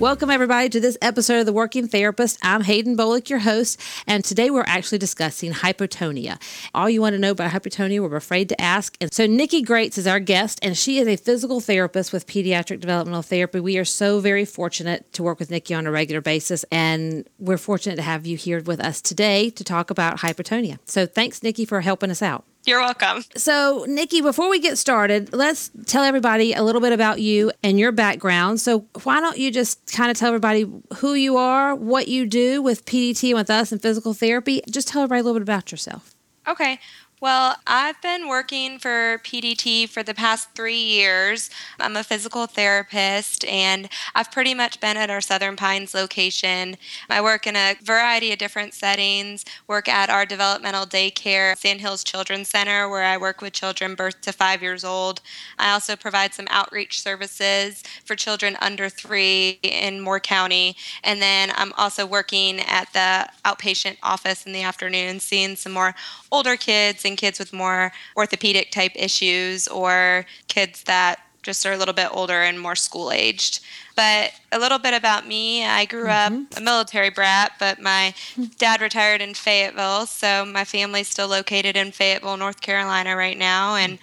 Welcome, everybody, to this episode of The Working Therapist. I'm Haden Bolick, your host, and today we're actually discussing hypotonia. All you want to know about hypotonia, we're afraid to ask. And so, Nicki Grates is our guest, and she is a physical therapist with pediatric developmental therapy. We are so very fortunate to work with Nicki on a regular basis, and we're fortunate to have you here with us today to talk about hypotonia. So, thanks, Nicki, for helping us out. You're welcome. So, Nicki, before we get started, let's tell everybody a little bit about you and your background. So, why don't you just kind of tell everybody who you are, what you do with PDT and with us and physical therapy? Just tell everybody a little bit about yourself. Okay. Well, I've been working for PDT for the past three years. I'm a physical therapist and I've pretty much been at our Southern Pines location. I work in a variety of different settings, work at our developmental daycare, Sandhills Children's Center, where I work with children birth to five years old. I also provide some outreach services for children under three in Moore County. And then I'm also working at the outpatient office in the afternoon, seeing some more older kids kids with more orthopedic type issues or kids that just are a little bit older and more school aged. But a little bit about me I grew mm-hmm. up a military brat, but my dad retired in Fayetteville. So my family's still located in Fayetteville, North Carolina right now. And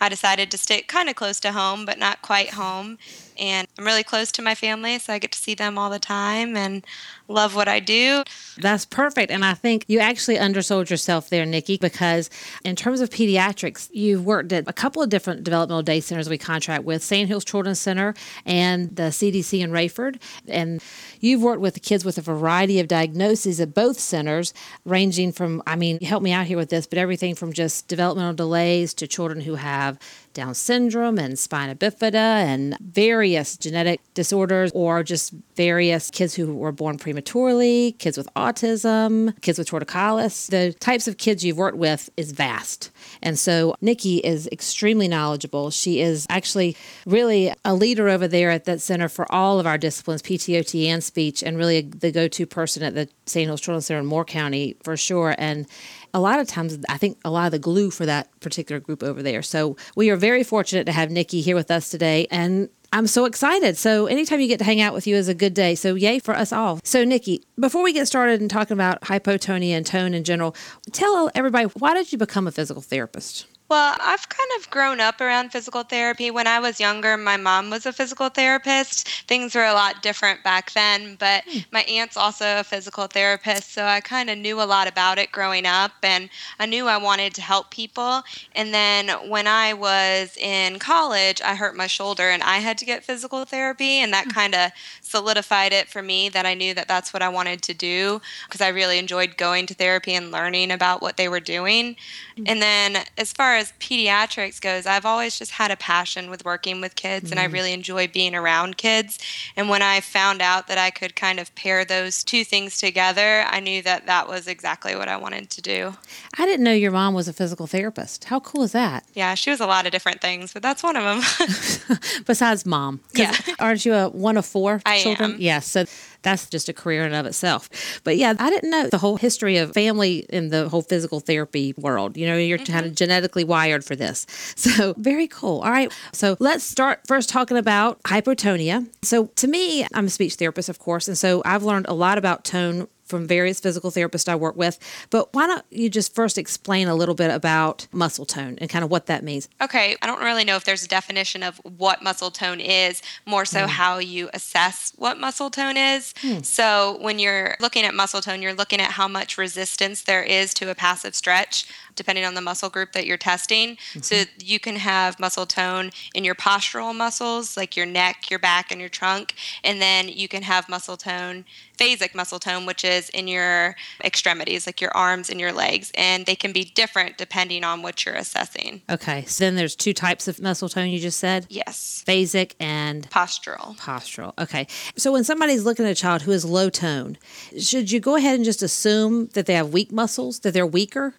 I decided to stick kind of close to home, but not quite home. And I'm really close to my family, so I get to see them all the time and love what I do. That's perfect. And I think you actually undersold yourself there, Nicki, because in terms of pediatrics, you've worked at a couple of different developmental day centers we contract with Sandhills Children's Center and the CDC in Raeford. And you've worked with the kids with a variety of diagnoses at both centers, ranging from, I mean, help me out here with this, but everything from just developmental delays to children who have down syndrome and spina bifida and various genetic disorders, or just various kids who were born prematurely, kids with autism, kids with torticollis. The types of kids you've worked with is vast. And so Nicki is extremely knowledgeable. She is actually really a leader over there at that center for all of our disciplines, PTOT and speech, and really the go to person at the Sandhills Children's Center in Moore County for sure. And a lot of times I think a lot of the glue for that particular group over there. So we are very fortunate to have Nicki here with us today and I'm so excited. So anytime you get to hang out with you is a good day. So yay for us all. So Nicki, before we get started and talking about hypotonia and tone in general, tell everybody why did you become a physical therapist? Well, I've kind of grown up around physical therapy. When I was younger, my mom was a physical therapist. Things were a lot different back then, but hmm. my aunt's also a physical therapist, so I kind of knew a lot about it growing up and I knew I wanted to help people. And then when I was in college, I hurt my shoulder and I had to get physical therapy, and that hmm. kind of solidified it for me that I knew that that's what I wanted to do because I really enjoyed going to therapy and learning about what they were doing. Hmm. And then as far as pediatrics goes, I've always just had a passion with working with kids, mm-hmm. and I mm-hmm. really enjoy being around kids. And when I found out that I could kind of pair those two things together, I knew that that was exactly what I wanted to do. I didn't know your mom was a physical therapist. How cool is that? Yeah, she was a lot of different things, but that's one of them. Besides mom. Yeah. Aren't you a one of four I children? Am. Yes. Yeah, so that's just a career in and of itself. But yeah, I didn't know the whole history of family in the whole physical therapy world. You know, you're mm-hmm. kind of genetically wired for this. So very cool. All right. So let's start first talking about hypotonia. So to me, I'm a speech therapist, of course. And so I've learned a lot about tone from various physical therapists I work with. But why don't you just first explain a little bit about muscle tone and kind of what that means? Okay, I don't really know if there's a definition of what muscle tone is, more so mm. how you assess what muscle tone is. Mm. So when you're looking at muscle tone, you're looking at how much resistance there is to a passive stretch depending on the muscle group that you're testing. Mm-hmm. So you can have muscle tone in your postural muscles, like your neck, your back, and your trunk. And then you can have muscle tone, phasic muscle tone, which is in your extremities, like your arms and your legs. And they can be different depending on what you're assessing. Okay. So then there's two types of muscle tone you just said? Yes. Phasic and postural. Postural. Okay. So when somebody's looking at a child who is low toned, should you go ahead and just assume that they have weak muscles, that they're weaker?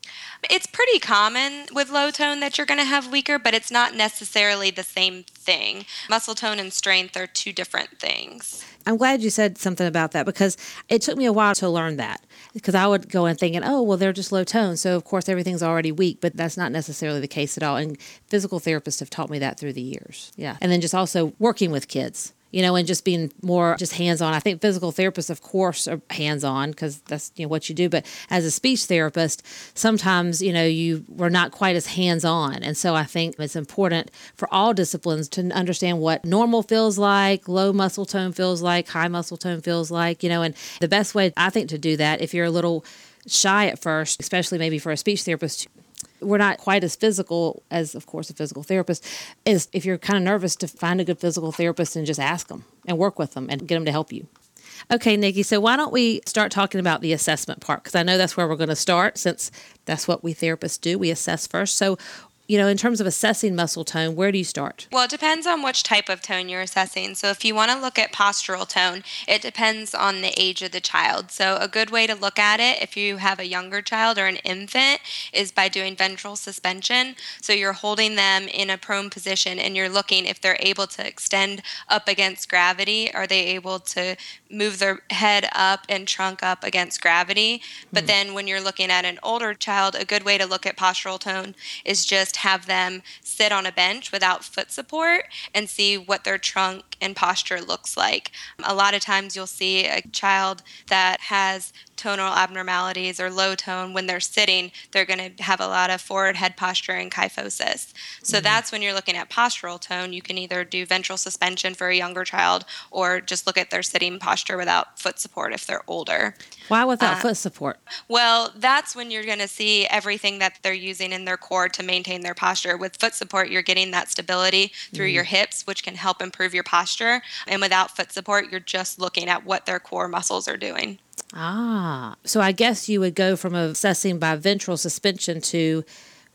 It's pretty common with low tone that you're going to have weaker, but it's not necessarily the same thing. Muscle tone and strength are two different things. I'm glad you said something about that because it took me a while to learn that. Because I would go in thinking, oh, well, they're just low tone. So, of course, everything's already weak, but that's not necessarily the case at all. And physical therapists have taught me that through the years. Yeah. And then just also working with kids you know, and just being more just hands on. I think physical therapists, of course, are hands on because that's you know what you do. But as a speech therapist, sometimes you know you were not quite as hands on, and so I think it's important for all disciplines to understand what normal feels like, low muscle tone feels like, high muscle tone feels like. You know, and the best way I think to do that if you're a little shy at first, especially maybe for a speech therapist, we're not quite as physical as, of course, a physical therapist. Is if you're kind of nervous to find a good physical therapist and just ask them and work with them and get them to help you. Okay, Nicki, so why don't we start talking about the assessment part? Because I know that's where we're going to start since that's what we therapists do. We assess first. So, you know, in terms of assessing muscle tone, where do you start? Well, it depends on which type of tone you're assessing. So, if you want to look at postural tone, it depends on the age of the child. So, a good way to look at it if you have a younger child or an infant is by doing ventral suspension. So, you're holding them in a prone position and you're looking if they're able to extend up against gravity. Are they able to move their head up and trunk up against gravity? But mm-hmm. then, when you're looking at an older child, a good way to look at postural tone is just have them sit on a bench without foot support and see what their trunk and posture looks like. A lot of times you'll see a child that has tonal abnormalities or low tone when they're sitting, they're going to have a lot of forward head posture and kyphosis. So mm-hmm. that's when you're looking at postural tone. You can either do ventral suspension for a younger child or just look at their sitting posture without foot support if they're older. Why without uh, foot support? Well, that's when you're going to see everything that they're using in their core to maintain their posture. With foot support, you're getting that stability through mm-hmm. your hips, which can help improve your posture posture. And without foot support, you're just looking at what their core muscles are doing. Ah, so I guess you would go from assessing by ventral suspension to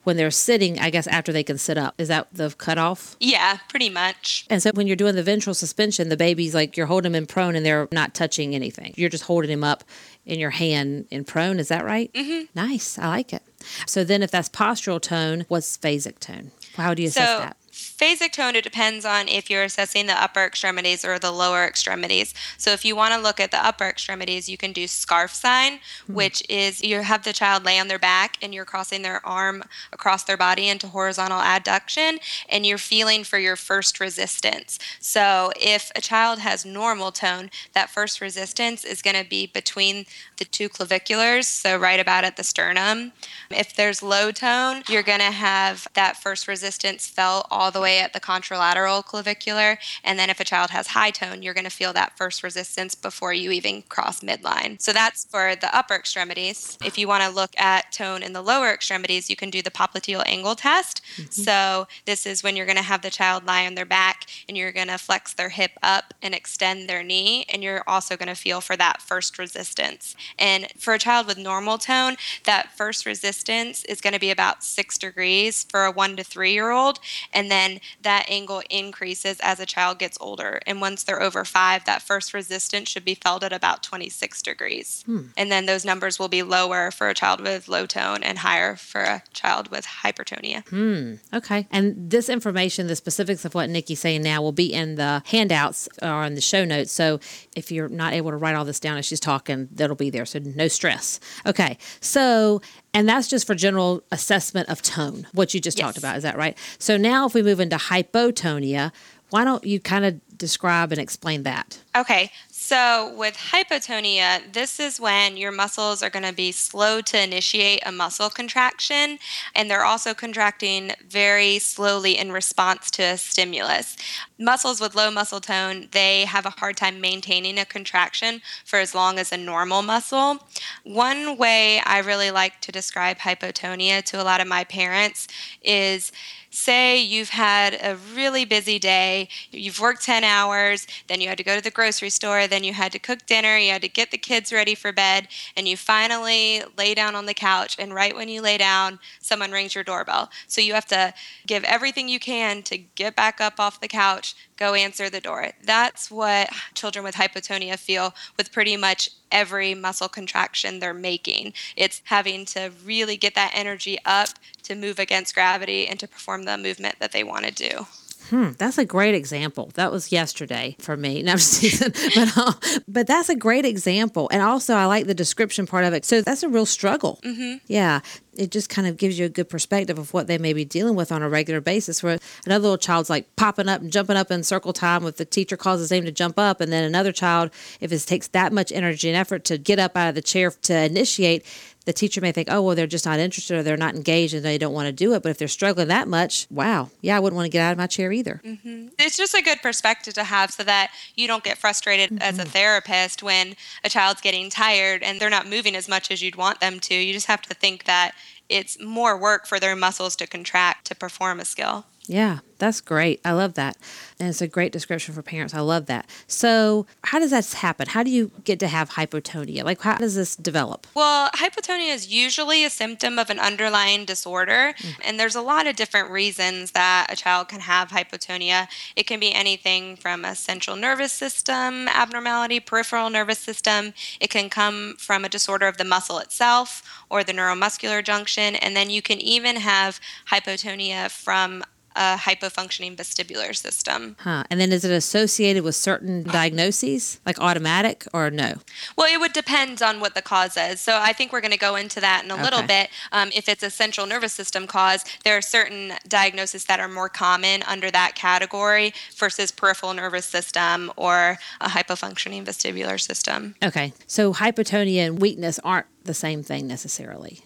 when they're sitting, I guess after they can sit up. Is that the cutoff? Yeah, pretty much. And so when you're doing the ventral suspension, the baby's like you're holding them in prone and they're not touching anything. You're just holding him up in your hand in prone. Is that right? Mm-hmm. Nice. I like it. So then if that's postural tone, what's phasic tone? How do you assess so, that? Phasic tone, it depends on if you're assessing the upper extremities or the lower extremities. So if you want to look at the upper extremities, you can do scarf sign, mm-hmm. which is you have the child lay on their back and you're crossing their arm across their body into horizontal adduction and you're feeling for your first resistance. So if a child has normal tone, that first resistance is going to be between the two claviculars, so right about at the sternum. If there's low tone, you're going to have that first resistance felt all the way at the contralateral clavicular. And then if a child has high tone, you're going to feel that first resistance before you even cross midline. So that's for the upper extremities. If you want to look at tone in the lower extremities, you can do the popliteal angle test. Mm-hmm. So this is when you're going to have the child lie on their back and you're going to flex their hip up and extend their knee. And you're also going to feel for that first resistance. And for a child with normal tone, that first resistance is going to be about six degrees for a one to three year old. And then that angle increases as a child gets older. And once they're over five, that first resistance should be felt at about 26 degrees. Hmm. And then those numbers will be lower for a child with low tone and higher for a child with hypertonia. Hmm. Okay. And this information, the specifics of what Nicki's saying now, will be in the handouts or in the show notes. So if you're not able to write all this down as she's talking, that'll be there. So no stress. Okay. So and that's just for general assessment of tone, what you just yes. talked about. Is that right? So now if we move into hypotonia, why don't you kind of describe and explain that? Okay. So, with hypotonia, this is when your muscles are going to be slow to initiate a muscle contraction, and they're also contracting very slowly in response to a stimulus. Muscles with low muscle tone, they have a hard time maintaining a contraction for as long as a normal muscle. One way I really like to describe hypotonia to a lot of my parents is say you've had a really busy day, you've worked 10 hours, then you had to go to the grocery store, then you had to cook dinner, you had to get the kids ready for bed, and you finally lay down on the couch. And right when you lay down, someone rings your doorbell. So you have to give everything you can to get back up off the couch, go answer the door. That's what children with hypotonia feel with pretty much every muscle contraction they're making. It's having to really get that energy up to move against gravity and to perform the movement that they want to do. Hmm, that's a great example. That was yesterday for me. No, but uh, but that's a great example, and also I like the description part of it. So that's a real struggle. Mm-hmm. Yeah, it just kind of gives you a good perspective of what they may be dealing with on a regular basis. Where another little child's like popping up and jumping up in circle time if the teacher calls his name to jump up, and then another child, if it takes that much energy and effort to get up out of the chair to initiate, the teacher may think, oh, well, they're just not interested or they're not engaged and they don't want to do it. But if they're struggling that much, wow, yeah, I wouldn't want to get out of my chair either. Mm-hmm. It's just a good perspective to have so that you don't get frustrated mm-hmm. as a therapist when a child's getting tired and they're not moving as much as you'd want them to. You just have to think that it's more work for their muscles to contract to perform a skill. Yeah, that's great. I love that. And it's a great description for parents. I love that. So, how does that happen? How do you get to have hypotonia? Like, how does this develop? Well, hypotonia is usually a symptom of an underlying disorder. Mm. And there's a lot of different reasons that a child can have hypotonia. It can be anything from a central nervous system abnormality, peripheral nervous system. It can come from a disorder of the muscle itself or the neuromuscular junction. And then you can even have hypotonia from a hypofunctioning vestibular system. Huh. And then is it associated with certain diagnoses, like automatic or no? Well, it would depend on what the cause is. So I think we're going to go into that in a okay. little bit. Um, if it's a central nervous system cause, there are certain diagnoses that are more common under that category versus peripheral nervous system or a hypofunctioning vestibular system. Okay. So hypotonia and weakness aren't the same thing necessarily.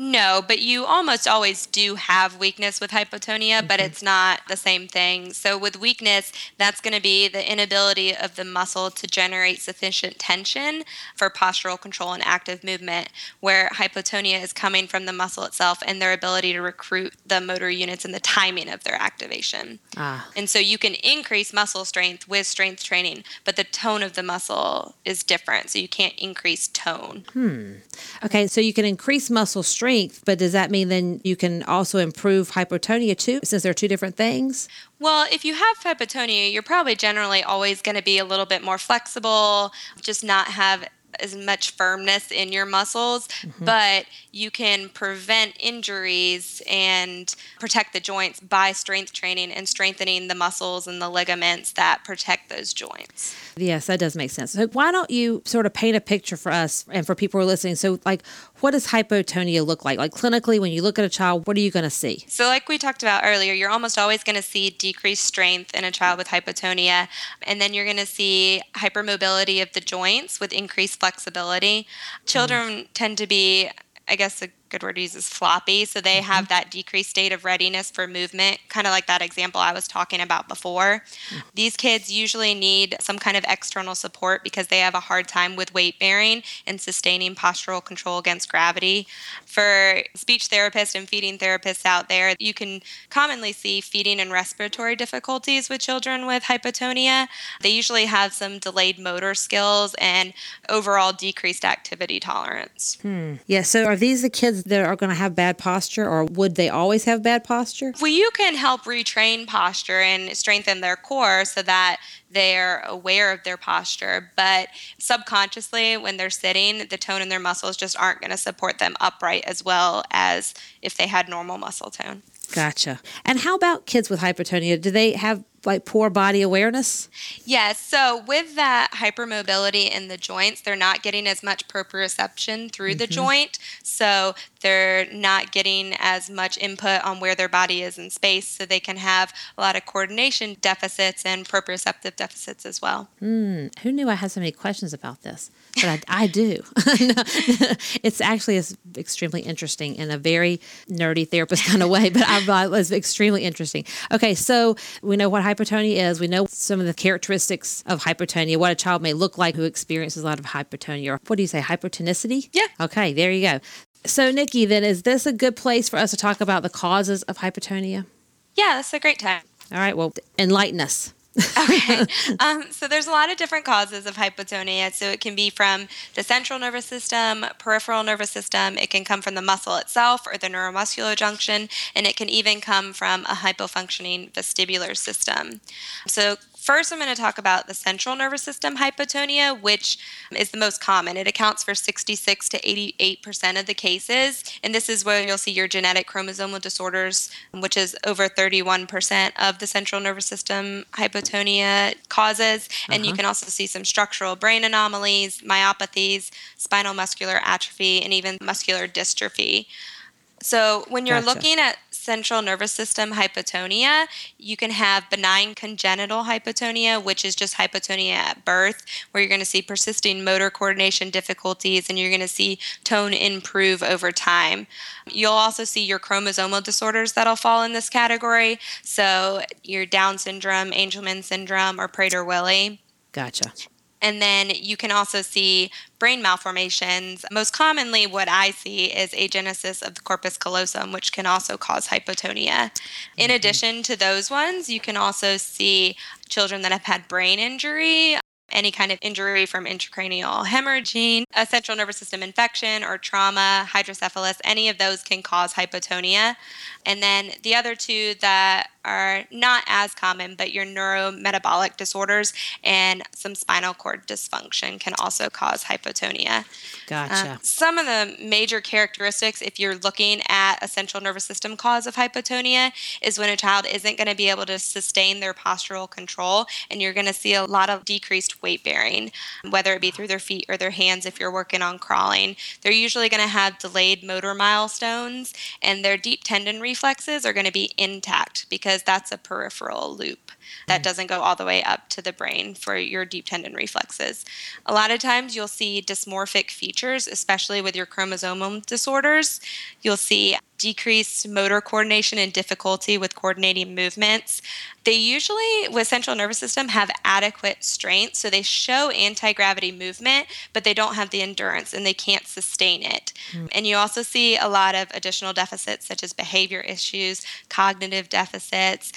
No, but you almost always do have weakness with hypotonia, mm-hmm. but it's not the same thing. So, with weakness, that's going to be the inability of the muscle to generate sufficient tension for postural control and active movement, where hypotonia is coming from the muscle itself and their ability to recruit the motor units and the timing of their activation. Ah. And so, you can increase muscle strength with strength training, but the tone of the muscle is different. So, you can't increase tone. Hmm. Okay, so you can increase muscle strength strength, but does that mean then you can also improve hypotonia too, since they're two different things? Well, if you have hypotonia, you're probably generally always going to be a little bit more flexible, just not have as much firmness in your muscles, mm-hmm. but you can prevent injuries and protect the joints by strength training and strengthening the muscles and the ligaments that protect those joints. Yes, that does make sense. So why don't you sort of paint a picture for us and for people who are listening? So like what does hypotonia look like? Like clinically when you look at a child, what are you going to see? So like we talked about earlier, you're almost always going to see decreased strength in a child with hypotonia and then you're going to see hypermobility of the joints with increased flexibility. Children mm. tend to be I guess a good word to use is floppy. So they mm-hmm. have that decreased state of readiness for movement, kind of like that example I was talking about before. Mm-hmm. These kids usually need some kind of external support because they have a hard time with weight bearing and sustaining postural control against gravity. For speech therapists and feeding therapists out there, you can commonly see feeding and respiratory difficulties with children with hypotonia. They usually have some delayed motor skills and overall decreased activity tolerance. Hmm. Yeah, so are these the kids that are going to have bad posture, or would they always have bad posture? Well, you can help retrain posture and strengthen their core so that they're aware of their posture. But subconsciously, when they're sitting, the tone in their muscles just aren't going to support them upright as well as if they had normal muscle tone. Gotcha. And how about kids with hypotonia? Do they have like poor body awareness? Yes. So with that hypermobility in the joints, they're not getting as much proprioception through mm-hmm. the joint. So they're not getting as much input on where their body is in space. So they can have a lot of coordination deficits and proprioceptive deficits as well. Mm, who knew I had so many questions about this? But I, I do. it's actually extremely interesting in a very nerdy therapist kind of way, but I, it was extremely interesting. Okay, so we know what hypotonia is. We know some of the characteristics of hypotonia, what a child may look like who experiences a lot of hypotonia. Or what do you say, hypotonicity? Yeah. Okay, there you go. So, Nicki, then is this a good place for us to talk about the causes of hypotonia? Yeah, that's a great time. All right, well, enlighten us. Okay. Um, so there's a lot of different causes of hypotonia. So it can be from the central nervous system, peripheral nervous system. It can come from the muscle itself or the neuromuscular junction, and it can even come from a hypofunctioning vestibular system. So First, I'm going to talk about the central nervous system hypotonia, which is the most common. It accounts for 66 to 88% of the cases. And this is where you'll see your genetic chromosomal disorders, which is over 31% of the central nervous system hypotonia causes. And uh-huh. you can also see some structural brain anomalies, myopathies, spinal muscular atrophy, and even muscular dystrophy. So, when you're gotcha. looking at central nervous system hypotonia, you can have benign congenital hypotonia, which is just hypotonia at birth, where you're going to see persisting motor coordination difficulties and you're going to see tone improve over time. You'll also see your chromosomal disorders that'll fall in this category. So, your Down syndrome, Angelman syndrome, or Prader Willi. Gotcha. And then you can also see brain malformations. Most commonly, what I see is agenesis of the corpus callosum, which can also cause hypotonia. In mm-hmm. addition to those ones, you can also see children that have had brain injury, any kind of injury from intracranial hemorrhaging, a central nervous system infection or trauma, hydrocephalus, any of those can cause hypotonia. And then the other two that are not as common, but your neurometabolic disorders and some spinal cord dysfunction can also cause hypotonia. Gotcha. Uh, some of the major characteristics, if you're looking at a central nervous system cause of hypotonia, is when a child isn't going to be able to sustain their postural control, and you're going to see a lot of decreased weight bearing, whether it be through their feet or their hands if you're working on crawling. They're usually going to have delayed motor milestones, and their deep tendon reflexes are going to be intact because that's a peripheral loop that mm. doesn't go all the way up to the brain for your deep tendon reflexes. A lot of times you'll see dysmorphic features, especially with your chromosomal disorders. You'll see decreased motor coordination and difficulty with coordinating movements. They usually, with central nervous system, have adequate strength, so they show anti gravity movement, but they don't have the endurance and they can't sustain it. Mm. And you also see a lot of additional deficits, such as behavior issues, cognitive deficits,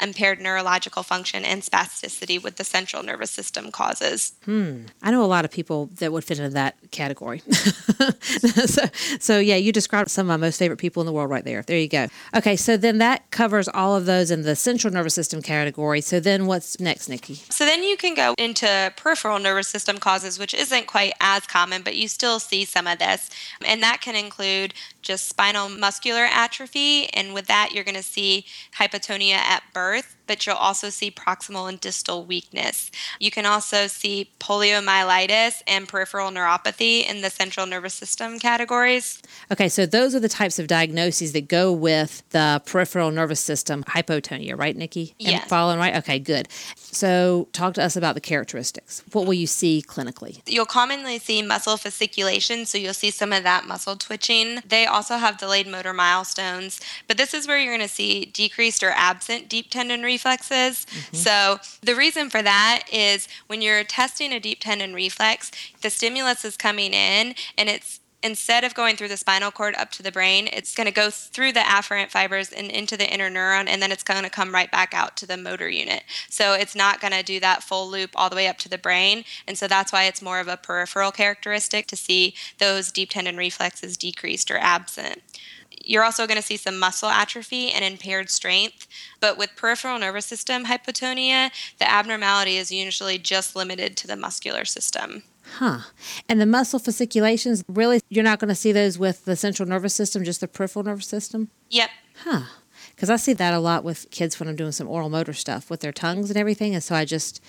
impaired neurological function and spasticity with the central nervous system causes. Hmm. I know a lot of people that would fit into that category. so, so, yeah, you described some of my most favorite people in the world right there. There you go. Okay, so then that covers all of those in the central nervous system category. So then what's next, Nicki? So then you can go into peripheral nervous system causes, which isn't quite as common, but you still see some of this. And that can include just spinal muscular atrophy. And with that, you're going to see hypotonia at birth, earth but you'll also see proximal and distal weakness. You can also see poliomyelitis and peripheral neuropathy in the central nervous system categories. Okay, so those are the types of diagnoses that go with the peripheral nervous system hypotonia, right, Nicki? Yes. Following right? Okay, good. So, talk to us about the characteristics. What will you see clinically? You'll commonly see muscle fasciculation, so you'll see some of that muscle twitching. They also have delayed motor milestones, but this is where you're going to see decreased or absent deep tendon reflexes. Mm-hmm. So, the reason for that is when you're testing a deep tendon reflex, the stimulus is coming in and it's instead of going through the spinal cord up to the brain, it's going to go through the afferent fibers and into the interneuron, and then it's going to come right back out to the motor unit. So it's not going to do that full loop all the way up to the brain. And so that's why it's more of a peripheral characteristic to see those deep tendon reflexes decreased or absent. You're also going to see some muscle atrophy and impaired strength. But with peripheral nervous system hypotonia, the abnormality is usually just limited to the muscular system. Huh. And the muscle fasciculations, really, you're not going to see those with the central nervous system, just the peripheral nervous system? Yep. Huh. Because I see that a lot with kids when I'm doing some oral motor stuff with their tongues and everything. And so I just,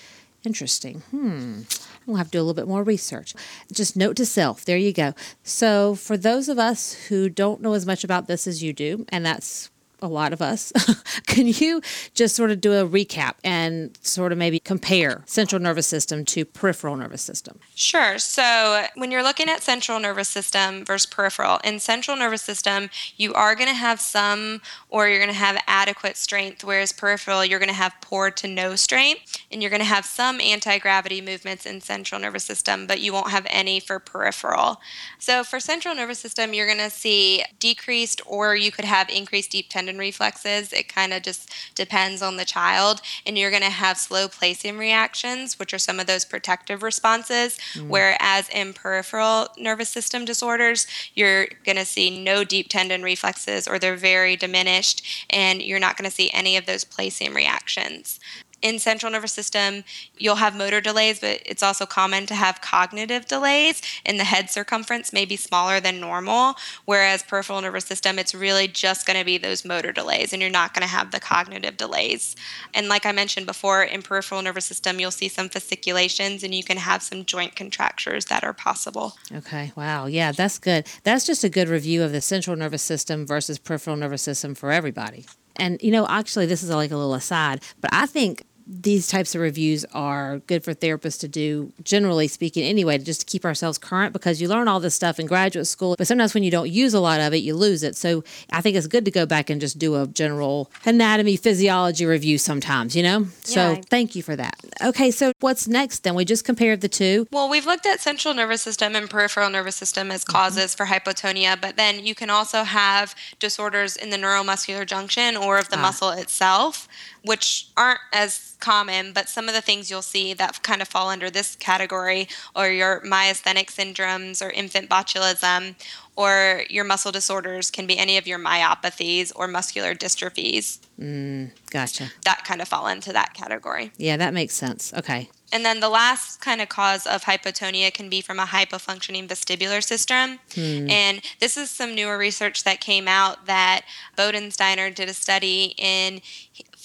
interesting. Hmm. We'll have to do a little bit more research. Just note to self. There you go. So, for those of us who don't know as much about this as you do, and that's a lot of us. Can you just sort of do a recap and sort of maybe compare central nervous system to peripheral nervous system? Sure. So, when you're looking at central nervous system versus peripheral, in central nervous system, you are going to have some or you're going to have adequate strength, whereas peripheral, you're going to have poor to no strength, and you're going to have some anti gravity movements in central nervous system, but you won't have any for peripheral. So, for central nervous system, you're going to see decreased or you could have increased deep tendon tendon reflexes. It kind of just depends on the child. And you're going to have slow placing reactions, which are some of those protective responses. Mm. Whereas in peripheral nervous system disorders, you're going to see no deep tendon reflexes or they're very diminished, and you're not going to see any of those placing reactions in central nervous system you'll have motor delays but it's also common to have cognitive delays and the head circumference may be smaller than normal. Whereas peripheral nervous system it's really just going to be those motor delays and you're not going to have the cognitive delays. And like i mentioned before in peripheral nervous system you'll see some fasciculations and you can have some joint contractures that are possible. Okay wow yeah that's good. That's just a good review of the central nervous system versus peripheral nervous system for everybody and, you know, actually, this is like a little aside, but I think these types of reviews are good for therapists to do, generally speaking, anyway, just to keep ourselves current because you learn all this stuff in graduate school, but sometimes when you don't use a lot of it, you lose it. So I think it's good to go back and just do a general anatomy, physiology review sometimes, you know? So yeah. thank you for that. Okay, so what's next then? We just compared the two. Well, we've looked at central nervous system and peripheral nervous system as causes mm-hmm. for hypotonia, but then you can also have disorders in the neuromuscular junction or of the ah. muscle itself which aren't as common, but some of the things you'll see that kind of fall under this category or your myasthenic syndromes or infant botulism or your muscle disorders can be any of your myopathies or muscular dystrophies. Mm, gotcha. That kind of fall into that category. Yeah, that makes sense. Okay. And then the last kind of cause of hypotonia can be from a hypofunctioning vestibular system. Hmm. And this is some newer research that came out that Bodensteiner did a study in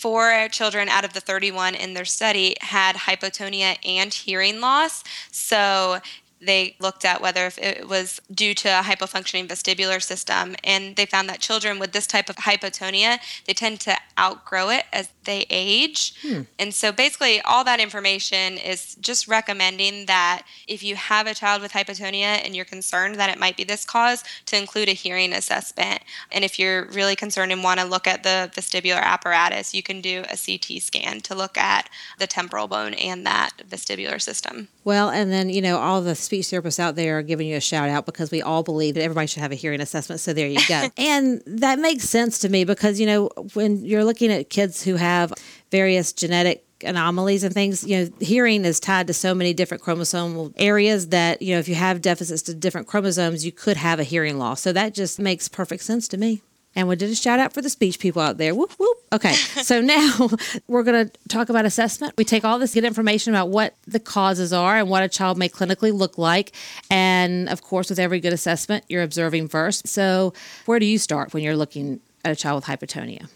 four children out of the 31 in their study had hypotonia and hearing loss. So they looked at whether if it was due to a hypofunctioning vestibular system and they found that children with this type of hypotonia they tend to outgrow it as they age. Hmm. and so basically all that information is just recommending that if you have a child with hypotonia and you're concerned that it might be this cause to include a hearing assessment. And if you're really concerned and want to look at the vestibular apparatus you can do a ct scan to look at the temporal bone and that vestibular system. Well and then you know all the speech therapists out there are giving you a shout out because we all believe that everybody should have a hearing assessment. So there you go. and that makes sense to me because, you know, when you're looking at kids who have various genetic anomalies and things, you know, hearing is tied to so many different chromosomal areas that, you know, if you have deficits to different chromosomes, you could have a hearing loss. So that just makes perfect sense to me. And we did a shout out for the speech people out there. Whoop, whoop. Okay, so now we're going to talk about assessment. We take all this good information about what the causes are and what a child may clinically look like. And of course, with every good assessment, you're observing first. So, where do you start when you're looking at a child with hypotonia?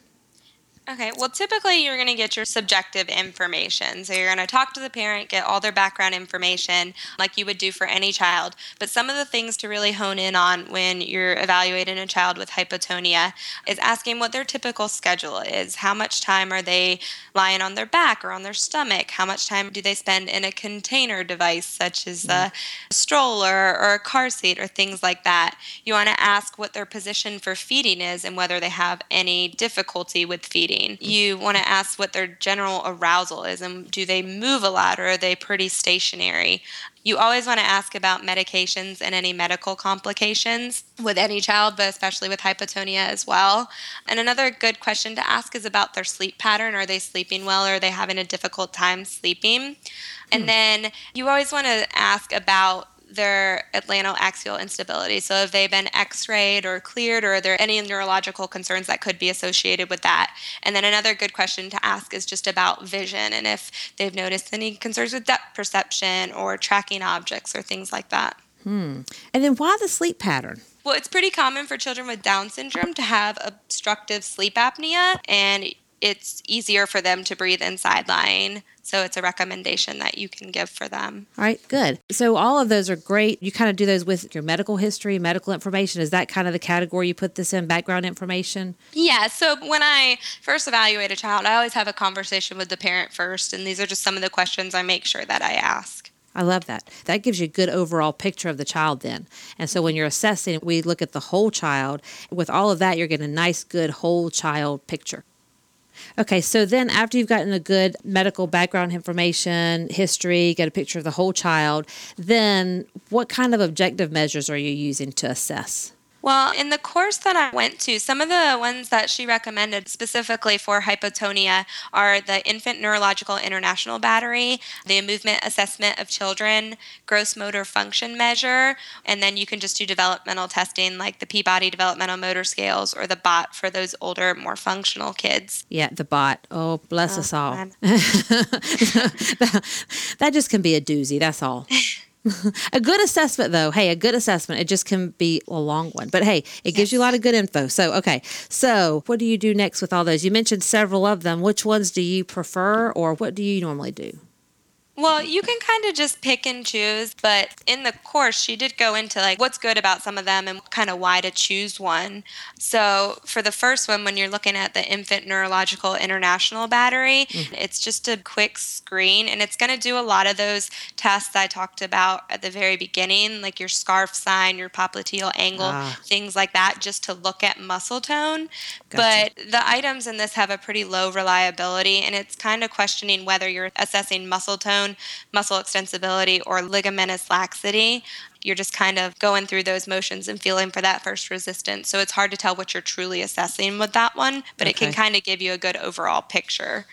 Okay, well, typically you're going to get your subjective information. So you're going to talk to the parent, get all their background information like you would do for any child. But some of the things to really hone in on when you're evaluating a child with hypotonia is asking what their typical schedule is. How much time are they lying on their back or on their stomach? How much time do they spend in a container device, such as a mm-hmm. stroller or a car seat or things like that? You want to ask what their position for feeding is and whether they have any difficulty with feeding you want to ask what their general arousal is and do they move a lot or are they pretty stationary? You always want to ask about medications and any medical complications with any child, but especially with hypotonia as well. And another good question to ask is about their sleep pattern. Are they sleeping well or are they having a difficult time sleeping? And hmm. then you always want to ask about their atlantoaxial instability. So, have they been x rayed or cleared, or are there any neurological concerns that could be associated with that? And then another good question to ask is just about vision and if they've noticed any concerns with depth perception or tracking objects or things like that. Hmm. And then, why the sleep pattern? Well, it's pretty common for children with Down syndrome to have obstructive sleep apnea, and it's easier for them to breathe inside lying so it's a recommendation that you can give for them. All right, good. So all of those are great. You kind of do those with your medical history, medical information. Is that kind of the category you put this in, background information? Yeah. So when I first evaluate a child, I always have a conversation with the parent first. And these are just some of the questions I make sure that I ask. I love that. That gives you a good overall picture of the child then. And so when you're assessing, we look at the whole child. With all of that, you're getting a nice, good whole child picture. Okay, so then after you've gotten a good medical background information, history, get a picture of the whole child, then what kind of objective measures are you using to assess? Well, in the course that I went to, some of the ones that she recommended specifically for hypotonia are the Infant Neurological International Battery, the Movement Assessment of Children, Gross Motor Function Measure, and then you can just do developmental testing like the Peabody Developmental Motor Scales or the BOT for those older, more functional kids. Yeah, the BOT. Oh, bless oh, us all. that just can be a doozy. That's all. a good assessment, though. Hey, a good assessment. It just can be a long one. But hey, it yes. gives you a lot of good info. So, okay. So, what do you do next with all those? You mentioned several of them. Which ones do you prefer, or what do you normally do? Well, you can kind of just pick and choose, but in the course, she did go into like what's good about some of them and kind of why to choose one. So, for the first one, when you're looking at the Infant Neurological International Battery, mm-hmm. it's just a quick screen and it's going to do a lot of those tests I talked about at the very beginning, like your scarf sign, your popliteal angle, ah. things like that, just to look at muscle tone. Gotcha. But the items in this have a pretty low reliability, and it's kind of questioning whether you're assessing muscle tone bone, muscle extensibility, or ligamentous laxity. You're just kind of going through those motions and feeling for that first resistance. So it's hard to tell what you're truly assessing with that one, but okay. it can kind of give you a good overall picture.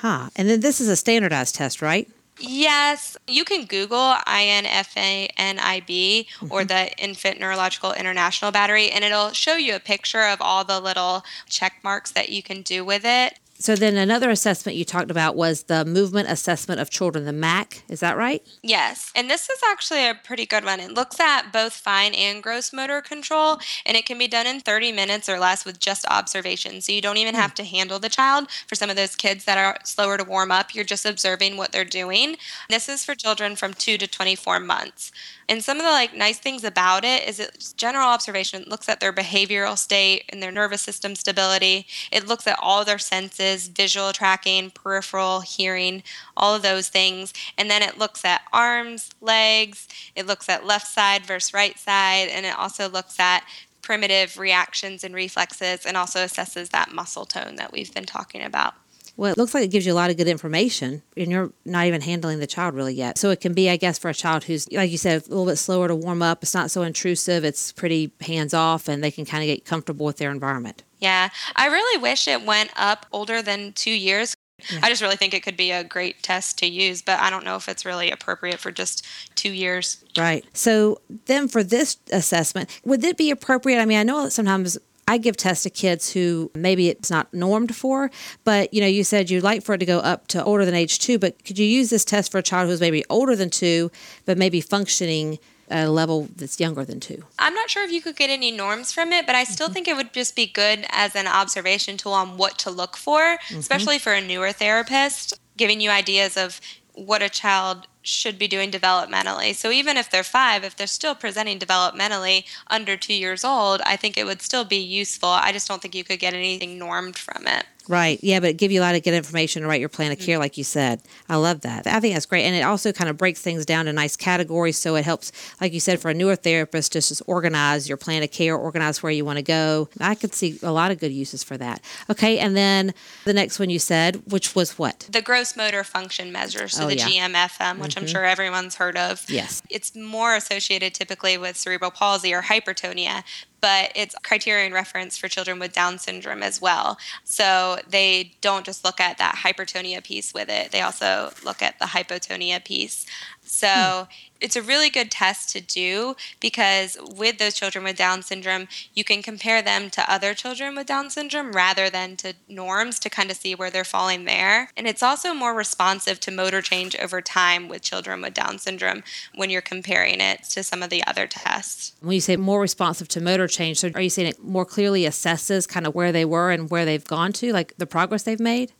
Huh. And then this is a standardized test, right? Yes, you can Google INFANIB mm-hmm. or the Infant Neurological International Battery, and it'll show you a picture of all the little check marks that you can do with it. So then another assessment you talked about was the movement assessment of children, the MAC. Is that right? Yes. And this is actually a pretty good one. It looks at both fine and gross motor control, and it can be done in 30 minutes or less with just observation. So you don't even hmm. have to handle the child. For some of those kids that are slower to warm up, you're just observing what they're doing. This is for children from 2 to 24 months. And some of the like nice things about it is it's general observation. It looks at their behavioral state and their nervous system stability. It looks at all their senses, visual tracking, peripheral hearing, all of those things. And then it looks at arms, legs, it looks at left side versus right side, and it also looks at primitive reactions and reflexes and also assesses that muscle tone that we've been talking about. Well, it looks like it gives you a lot of good information, and you're not even handling the child really yet. So it can be, I guess, for a child who's, like you said, a little bit slower to warm up. It's not so intrusive. It's pretty hands off, and they can kind of get comfortable with their environment. Yeah, I really wish it went up older than two years. Yeah. I just really think it could be a great test to use, but I don't know if it's really appropriate for just two years. Right. So then for this assessment, would it be appropriate? I mean, I know sometimes I give tests to kids who maybe it's not normed for, but you know, you said you'd like for it to go up to older than age two, but could you use this test for a child who's maybe older than two, but maybe functioning at a level that's younger than two? I'm not sure if you could get any norms from it, but I still mm-hmm. think it would just be good as an observation tool on what to look for, mm-hmm. especially for a newer therapist, giving you ideas of what a child should be doing developmentally. So even if they're five, if they're still presenting developmentally under two years old, I think it would still be useful. I just don't think you could get anything normed from it. Right. Yeah, but give you a lot of good information to write your plan of care, mm-hmm. like you said. I love that. I think that's great. And it also kind of breaks things down to nice categories. So it helps, like you said, for a newer therapist, just, just organize your plan of care, organize where you want to go. I could see a lot of good uses for that. Okay. And then the next one you said, which was what? The gross motor function measure. So oh, the yeah. GMFM, which mm-hmm. I'm sure everyone's heard of. Yes. It's more associated typically with cerebral palsy or hypertonia, but it's criterion reference for children with Down syndrome as well. So they don't just look at that hypertonia piece with it, they also look at the hypotonia piece. So hmm it's a really good test to do because with those children with Down syndrome, you can compare them to other children with Down syndrome rather than to norms to kind of see where they're falling there. And it's also more responsive to motor change over time with children with Down syndrome when you're comparing it to some of the other tests. When you say more responsive to motor change, so are you saying it more clearly assesses kind of where they were and where they've gone to, like the progress they've made?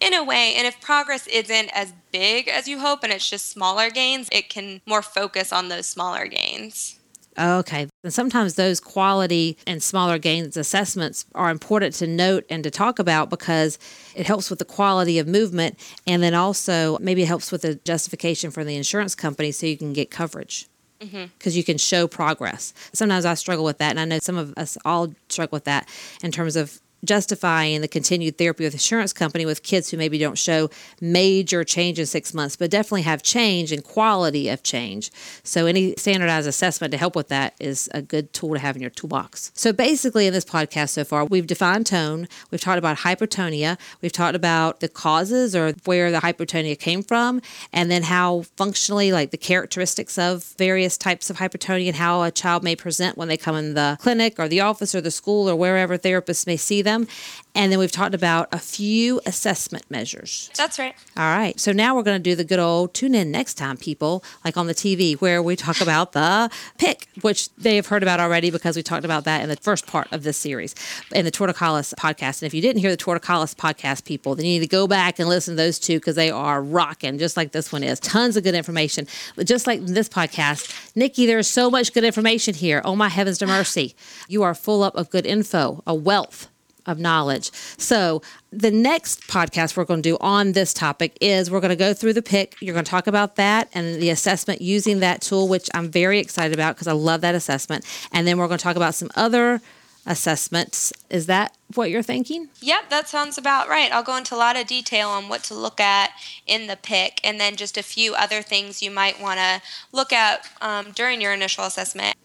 In a way, and if progress isn't as big as you hope and it's just smaller gains, it can more focus on those smaller gains. Okay. And sometimes those quality and smaller gains assessments are important to note and to talk about because it helps with the quality of movement and then also maybe helps with the justification for the insurance company so you can get coverage because mm-hmm. you can show progress. Sometimes I struggle with that, and I know some of us all struggle with that in terms of justifying the continued therapy with insurance company with kids who maybe don't show major change in six months, but definitely have change and quality of change. So any standardized assessment to help with that is a good tool to have in your toolbox. So basically in this podcast so far, we've defined tone, we've talked about hypotonia, we've talked about the causes or where the hypotonia came from, and then how functionally like the characteristics of various types of hypotonia and how a child may present when they come in the clinic or the office or the school or wherever therapists may see them. And then we've talked about a few assessment measures. That's right. All right. So now we're going to do the good old tune in next time, people, like on the TV, where we talk about the pick, which they have heard about already because we talked about that in the first part of this series in the Torticollis podcast. And if you didn't hear the Torticollis podcast, people, then you need to go back and listen to those two because they are rocking, just like this one is. Tons of good information. But just like this podcast, Nicki, there's so much good information here. Oh, my heavens to mercy. You are full up of good info, a wealth of knowledge. So, the next podcast we're going to do on this topic is we're going to go through the pick. You're going to talk about that and the assessment using that tool, which I'm very excited about because I love that assessment. And then we're going to talk about some other assessments. Is that what you're thinking? Yep, that sounds about right. I'll go into a lot of detail on what to look at in the pick and then just a few other things you might want to look at um, during your initial assessment.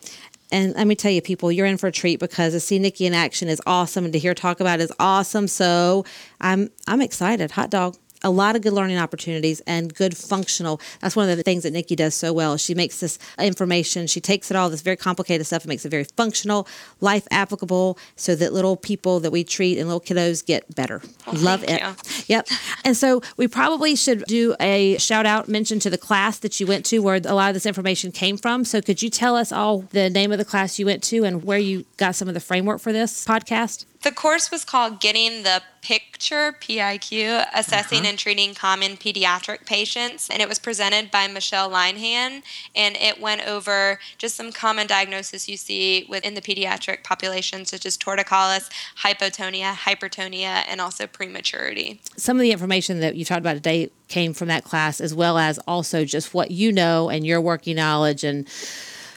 And let me tell you, people, you're in for a treat because to see Nicki in action is awesome, and to hear talk about is awesome. So I'm I'm excited. Hot dog a lot of good learning opportunities and good functional. That's one of the things that Nicki does so well. She makes this information, she takes it all, this very complicated stuff, and makes it very functional, life applicable, so that little people that we treat and little kiddos get better. Oh, well, Love it. you. Yep. And so we probably should do a shout out mention to the class that you went to where a lot of this information came from. So could you tell us all the name of the class you went to and where you got some of the framework for this podcast? The course was called Getting the Picture, PIQ, Assessing uh-huh. and Treating Common Pediatric Patients. And it was presented by Michelle Linehan. And it went over just some common diagnoses you see within the pediatric population, such as torticollis, hypotonia, hypertonia, and also prematurity. some of the information that you talked about today came from that class, as well as also just what you know and your working knowledge. And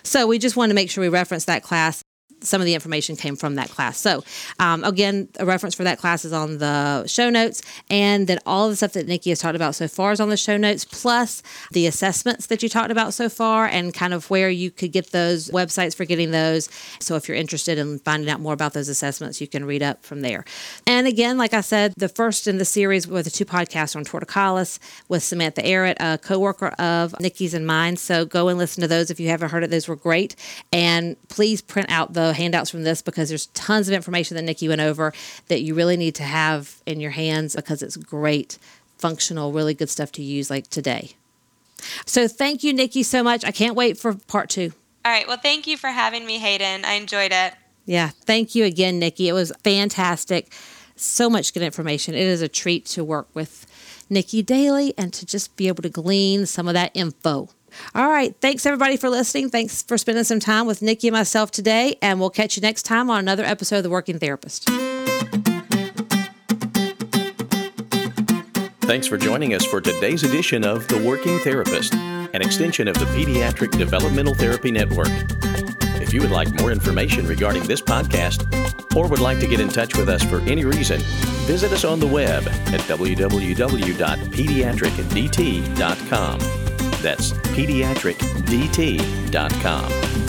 so we just wanted to make sure we reference that class. Some of the information came from that class. So, um, again, a reference for that class is on the show notes. And then all the stuff that Nicki has talked about so far is on the show notes, plus the assessments that you talked about so far and kind of where you could get those websites for getting those. So, if you're interested in finding out more about those assessments, you can read up from there. And again, like I said, the first in the series were the two podcasts on torticollis with Samantha Arrett, a co-worker of Nicki's and mine. So go and listen to those if you haven't heard it. Those were great. And please print out the handouts from this because there's tons of information that Nicki went over that you really need to have in your hands because it's great, functional, really good stuff to use like today. So thank you, Nicki, so much. I can't wait for part two. All right. Well, thank you for having me, Haden. I enjoyed it. Yeah, thank you again, Nicki. It was fantastic. So much good information. It is a treat to work with Nicki daily and to just be able to glean some of that info. All right. Thanks, everybody, for listening. Thanks for spending some time with Nicki and myself today. And we'll catch you next time on another episode of The Working Therapist. Thanks for joining us for today's edition of The Working Therapist, an extension of the Pediatric Developmental Therapy Network. If you would like more information regarding this podcast or would like to get in touch with us for any reason, visit us on the web at www.pediatricdt.com. That's pediatricdt.com.